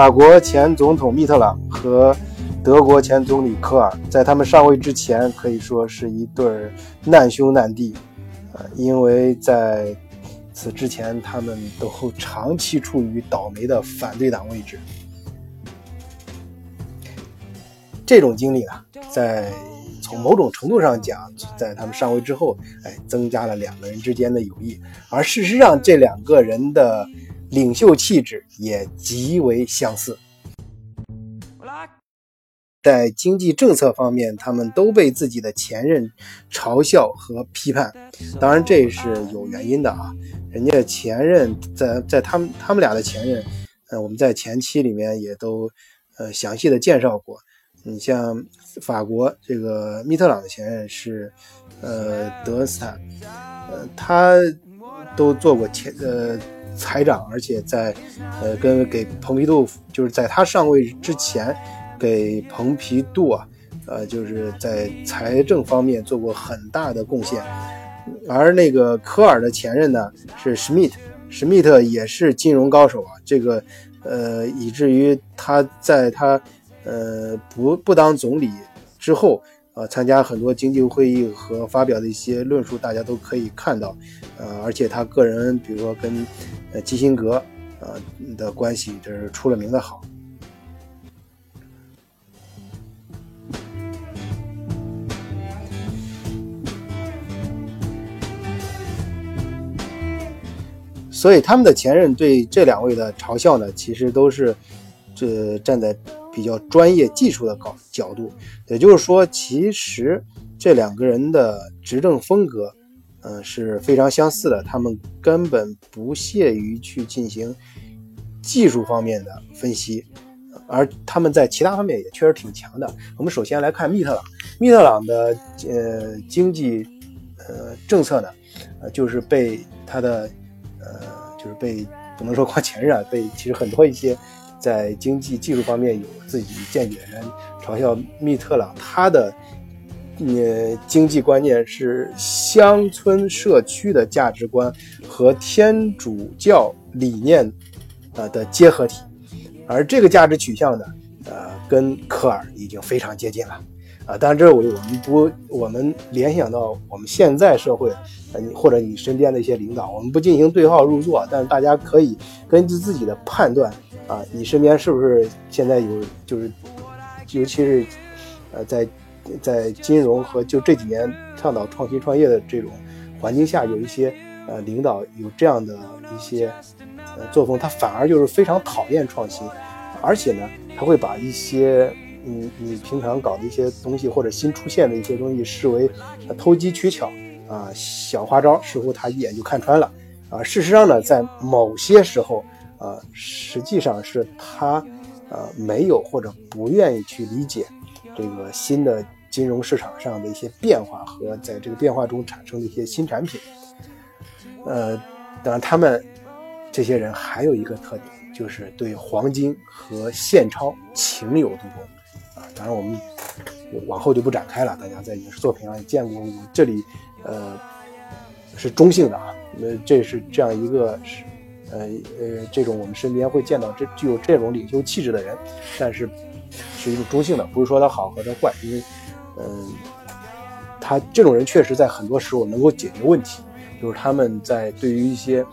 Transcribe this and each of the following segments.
法国前总统密特朗和德国前总理科尔在他们上位之前，可以说是一对难兄难弟，呃，因为在此之前，他们都长期处于倒霉的反对党位置。这种经历啊，在从某种程度上讲，在他们上位之后，哎，增加了两个人之间的友谊。而事实上，这两个人的领袖气质也极为相似。在经济政策方面，他们都被自己的前任嘲笑和批判。当然，这是有原因的啊。人家前任在在他们他们俩的前任，呃，我们在前期里面也都呃详细的介绍过。你像法国这个密特朗的前任是呃德斯坦，呃，他都做过前呃财长，而且在呃跟给蓬皮杜就是在他上位之前。给蓬皮杜啊，呃，就是在财政方面做过很大的贡献，而那个科尔的前任呢是施密特，施密特也是金融高手啊，这个呃，以至于他在他呃不不当总理之后，呃，参加很多经济会议和发表的一些论述，大家都可以看到，呃，而且他个人，比如说跟呃基辛格呃的关系，这是出了名的好。所以他们的前任对这两位的嘲笑呢，其实都是这站在比较专业技术的角角度，也就是说，其实这两个人的执政风格，嗯，是非常相似的。他们根本不屑于去进行技术方面的分析，而他们在其他方面也确实挺强的。我们首先来看密特朗，密特朗的呃经济呃政策呢，呃就是被他的。呃，就是被不能说光前任啊，被其实很多一些在经济技术方面有自己见解的人嘲笑密特朗，他的呃经济观念是乡村社区的价值观和天主教理念呃的结合体，而这个价值取向呢，呃，跟科尔已经非常接近了。啊，当然，这我我们不，我们联想到我们现在社会，呃，你或者你身边的一些领导，我们不进行对号入座，但是大家可以根据自己的判断，啊，你身边是不是现在有，就是，尤其是，呃，在在金融和就这几年倡导创新创业的这种环境下，有一些呃领导有这样的一些呃作风，他反而就是非常讨厌创新，而且呢，他会把一些。嗯你平常搞的一些东西，或者新出现的一些东西，视为偷机取巧啊，小花招，似乎他一眼就看穿了啊。事实上呢，在某些时候啊，实际上是他呃没有或者不愿意去理解这个新的金融市场上的一些变化和在这个变化中产生的一些新产品。呃，当然，他们这些人还有一个特点，就是对黄金和现钞情有独钟啊。当然，我们往后就不展开了。大家在影视作品上也见过，我这里呃是中性的啊。那这是这样一个是呃呃这种我们身边会见到这具有这种领袖气质的人，但是是一种中性的，不是说他好或者坏，因为嗯他这种人确实在很多时候能够解决问题，就是他们在对于一些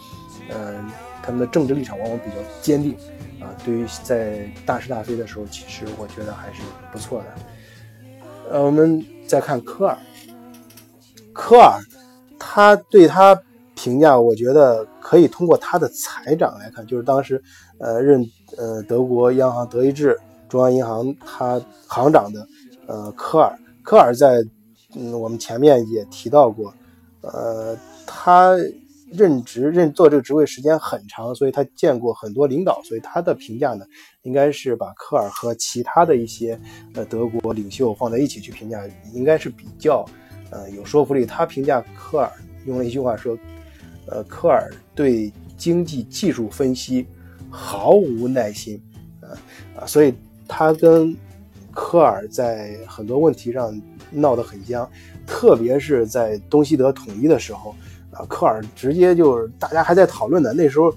嗯他们的政治立场往往比较坚定。啊，对于在大是大非的时候，其实我觉得还是不错的。呃，我们再看科尔，科尔他对他评价，我觉得可以通过他的财长来看，就是当时呃任呃德国央行德意志中央银行他行长的呃科尔，科尔在嗯我们前面也提到过，呃他。任职任做这个职位时间很长，所以他见过很多领导，所以他的评价呢，应该是把科尔和其他的一些呃德国领袖放在一起去评价，应该是比较呃有说服力。他评价科尔用了一句话说，呃，科尔对经济技术分析毫无耐心，啊啊，所以他跟科尔在很多问题上闹得很僵，特别是在东西德统一的时候。啊，科尔直接就是大家还在讨论呢。那时候，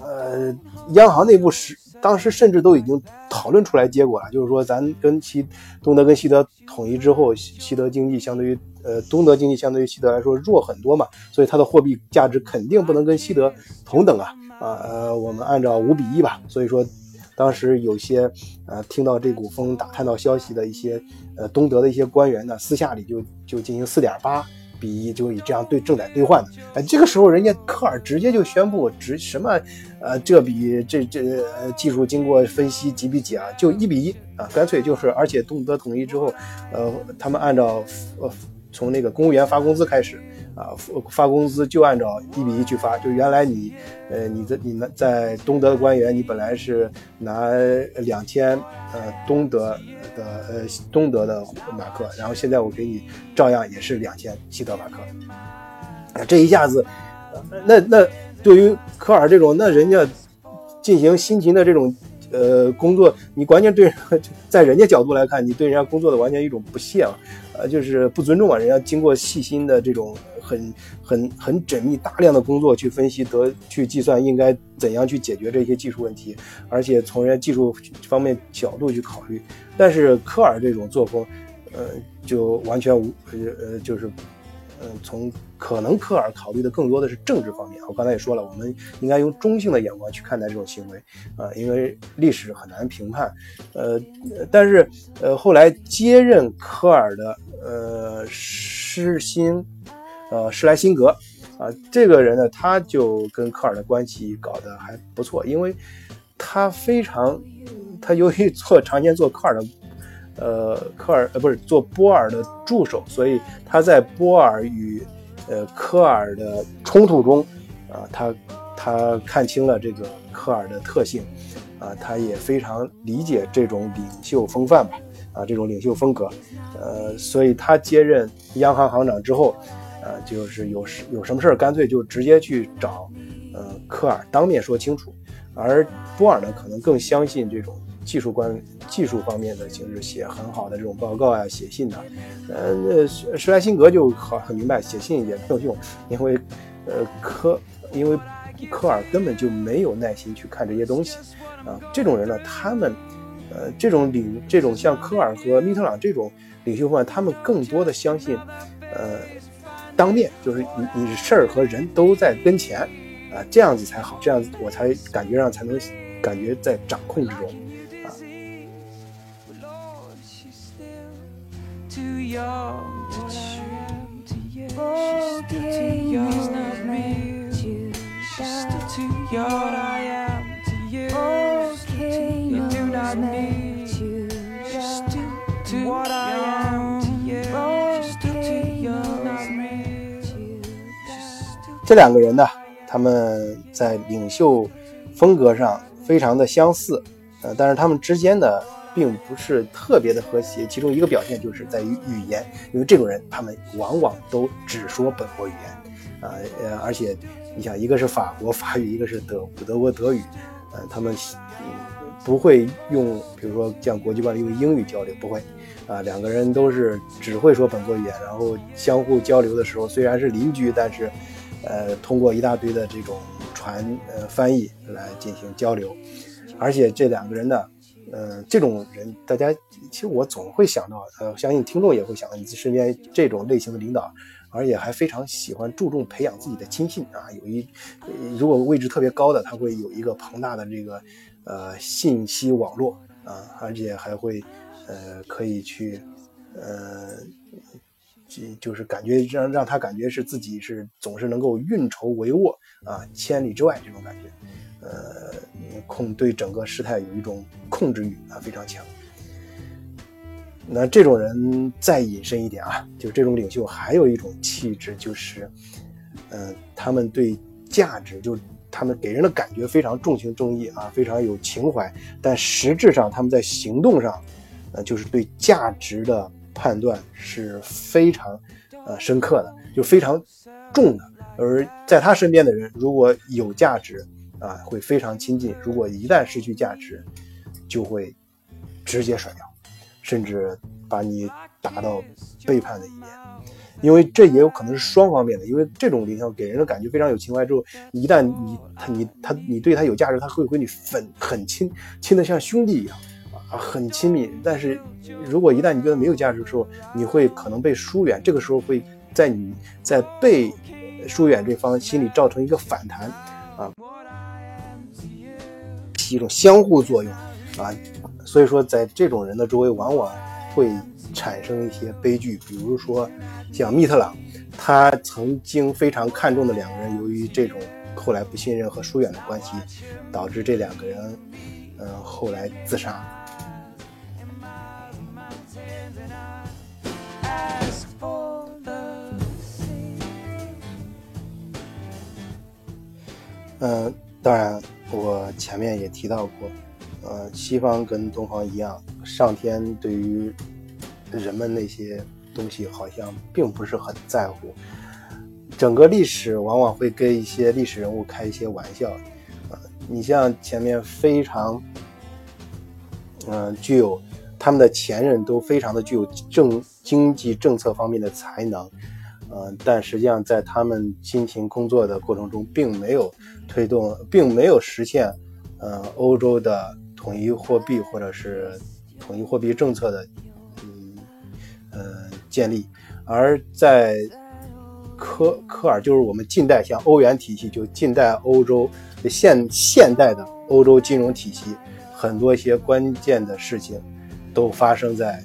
呃，央行内部是当时甚至都已经讨论出来结果了，就是说咱跟西东德跟西德统一之后，西德经济相对于呃东德经济相对于西德来说弱很多嘛，所以它的货币价值肯定不能跟西德同等啊啊呃，我们按照五比一吧，所以说当时有些呃听到这股风打探到消息的一些呃东德的一些官员呢，私下里就就进行四点八。比一就以这样对正在兑换的，哎，这个时候人家科尔直接就宣布直什么，呃，这笔这这技术经过分析几比几啊，就一比一啊，干脆就是，而且东德统一之后，呃，他们按照呃从那个公务员发工资开始。啊，发发工资就按照一比一去发，就原来你，呃，你的你们在东德的官员，你本来是拿两千，呃，东德的呃东德的马克，然后现在我给你照样也是两千西德马克，啊，这一下子，那那对于科尔这种，那人家进行辛勤的这种。呃，工作你关键对，在人家角度来看，你对人家工作的完全一种不屑啊，呃，就是不尊重啊。人家经过细心的这种很很很缜密大量的工作去分析得去计算应该怎样去解决这些技术问题，而且从人家技术方面角度去考虑。但是科尔这种作风，呃，就完全无呃呃就是。嗯，从可能科尔考虑的更多的是政治方面。我刚才也说了，我们应该用中性的眼光去看待这种行为啊，因为历史很难评判。呃，但是呃，后来接任科尔的呃施辛呃施莱辛格啊，这个人呢，他就跟科尔的关系搞得还不错，因为他非常他由于做常年做科尔的。呃，科尔呃不是做波尔的助手，所以他在波尔与呃科尔的冲突中，啊，他他看清了这个科尔的特性，啊，他也非常理解这种领袖风范吧，啊，这种领袖风格，呃，所以他接任央行行长之后，呃，就是有事有什么事儿，干脆就直接去找呃科尔当面说清楚，而波尔呢，可能更相信这种。技术关技术方面的形式写很好的这种报告啊，写信的，呃，那施施莱辛格就好很明白，写信也没有用，因为，呃，科因为科尔根本就没有耐心去看这些东西，啊，这种人呢，他们，呃，这种领这种像科尔和密特朗这种领袖们，他们更多的相信，呃，当面就是你你事儿和人都在跟前，啊，这样子才好，这样子我才感觉上才能感觉在掌控之中。这两个人呢，他们在领袖风格上非常的相似，呃，但是他们之间呢。并不是特别的和谐，其中一个表现就是在于语言，因为这种人他们往往都只说本国语言，啊呃，而且你想，一个是法国法语，一个是德德国德语，呃，他们不会用，比如说像国际惯用英语交流，不会，啊，两个人都是只会说本国语言，然后相互交流的时候虽然是邻居，但是，呃，通过一大堆的这种传呃翻译来进行交流，而且这两个人呢。呃，这种人，大家其实我总会想到，呃，相信听众也会想到，你身边这种类型的领导，而且还非常喜欢注重培养自己的亲信啊。有一，如果位置特别高的，他会有一个庞大的这个呃信息网络啊，而且还会呃可以去呃，就是感觉让让他感觉是自己是总是能够运筹帷幄啊，千里之外这种感觉。呃，控对整个事态有一种控制欲啊，非常强。那这种人再引申一点啊，就这种领袖还有一种气质，就是，呃，他们对价值，就他们给人的感觉非常重情重义啊，非常有情怀，但实质上他们在行动上，呃，就是对价值的判断是非常呃深刻的，就非常重的。而在他身边的人，如果有价值。啊，会非常亲近。如果一旦失去价值，就会直接甩掉，甚至把你打到背叛的一面。因为这也有可能是双方面的，因为这种领袖给人的感觉非常有情怀。之后，一旦你他你他你对他有价值，他会和你很很亲，亲的像兄弟一样啊，很亲密。但是如果一旦你觉得没有价值的时候，你会可能被疏远，这个时候会在你在被疏远这方心里造成一个反弹啊，起一种相互作用啊。所以说，在这种人的周围，往往会。产生一些悲剧，比如说像密特朗，他曾经非常看重的两个人，由于这种后来不信任和疏远的关系，导致这两个人，嗯，后来自杀。嗯，当然，我前面也提到过，呃，西方跟东方一样，上天对于人们那些东西好像并不是很在乎，整个历史往往会跟一些历史人物开一些玩笑，啊，你像前面非常，嗯，具有他们的前任都非常的具有政经济政策方面的才能，嗯，但实际上在他们辛勤工作的过程中，并没有推动，并没有实现，呃，欧洲的统一货币或者是统一货币政策的。嗯呃，建立，而在科科尔就是我们近代像欧元体系，就近代欧洲现现代的欧洲金融体系，很多一些关键的事情都发生在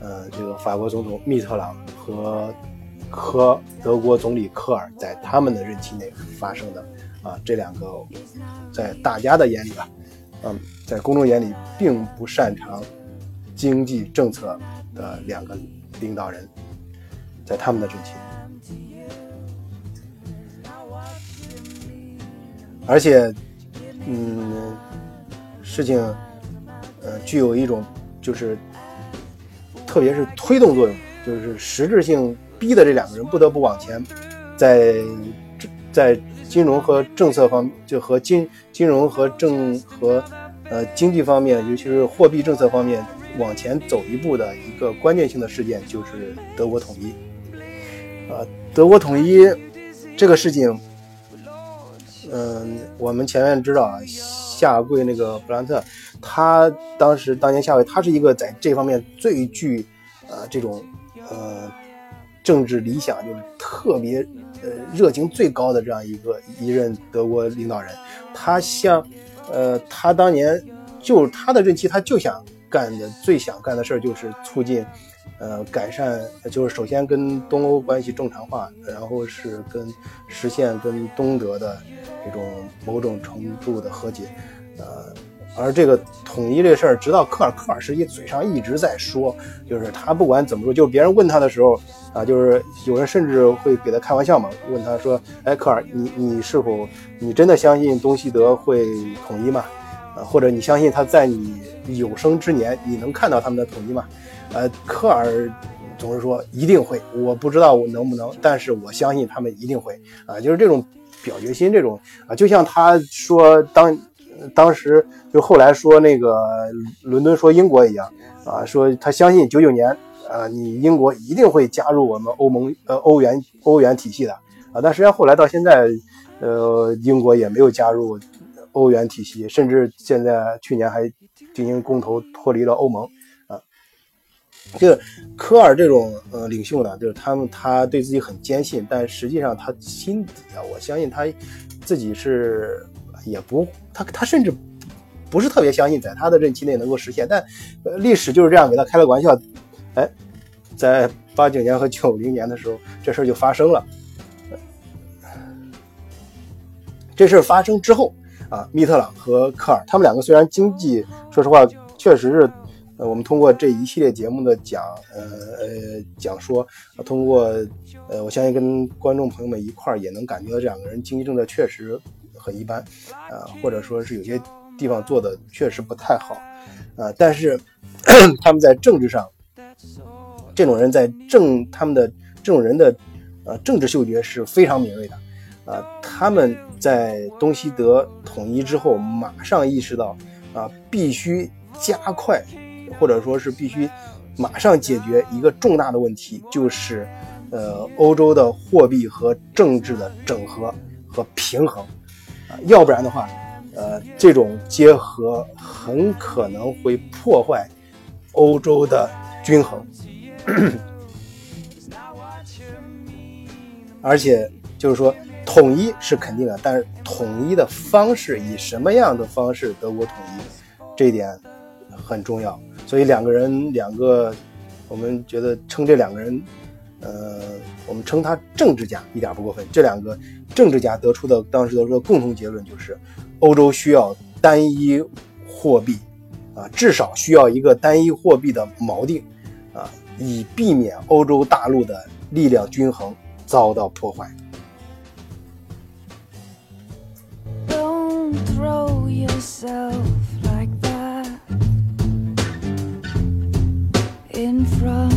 呃这个法国总统密特朗和科德国总理科尔在他们的任期内发生的啊，这两个在大家的眼里吧，嗯，在公众眼里并不擅长经济政策的两个。领导人，在他们的任期，而且，嗯，事情，呃，具有一种就是，特别是推动作用，就是实质性逼的这两个人不得不往前，在在金融和政策方，就和金金融和政和呃经济方面，尤其是货币政策方面。往前走一步的一个关键性的事件就是德国统一。呃，德国统一这个事情，嗯，我们前面知道啊，下跪那个布兰特，他当时当年下跪，他是一个在这方面最具呃这种呃政治理想，就是特别呃热情最高的这样一个一任德国领导人。他像呃他当年就他的任期，他就想。干的最想干的事儿就是促进，呃，改善，就是首先跟东欧关系正常化，然后是跟实现跟东德的这种某种程度的和解，呃，而这个统一这事儿，直到科尔，科尔实际嘴上一直在说，就是他不管怎么说，就是别人问他的时候啊，就是有人甚至会给他开玩笑嘛，问他说，哎，科尔，你你是否你真的相信东西德会统一吗？啊，或者你相信他在你有生之年你能看到他们的统一吗？呃，科尔总是说一定会，我不知道我能不能，但是我相信他们一定会啊，就是这种表决心，这种啊，就像他说当当时就后来说那个伦敦说英国一样啊，说他相信九九年啊，你英国一定会加入我们欧盟呃欧元欧元体系的啊，但实际上后来到现在，呃，英国也没有加入。欧元体系，甚至现在去年还进行公投脱离了欧盟啊。这个科尔这种呃领袖呢，就是他们他对自己很坚信，但实际上他心底啊，我相信他自己是也不他他甚至不是特别相信在他的任期内能够实现。但历史就是这样给他开了个玩笑，哎，在八九年和九零年的时候，这事儿就发生了。这事儿发生之后。啊，密特朗和科尔，他们两个虽然经济，说实话，确实是，呃，我们通过这一系列节目的讲，呃呃讲说，通过，呃，我相信跟观众朋友们一块儿也能感觉到这两个人经济政策确实很一般，啊，或者说是有些地方做的确实不太好，啊，但是 他们在政治上，这种人在政，他们的这种人的，呃，政治嗅觉是非常敏锐的。啊，他们在东西德统一之后，马上意识到，啊，必须加快，或者说是必须马上解决一个重大的问题，就是，呃欧洲的货币和政治的整合和平衡要不然的话，呃，这种结合很可能会破坏欧洲的均衡，而且就是说统一是肯定的，但是统一的方式以什么样的方式德国统一，这一点很重要。所以两个人，两个我们觉得称这两个人，呃，我们称他政治家一点不过分。这两个政治家得出的当时得出的共同结论就是，欧洲需要单一货币，啊，至少需要一个单一货币的锚定，啊，以避免欧洲大陆的力量均衡遭到破坏。yourself like that in front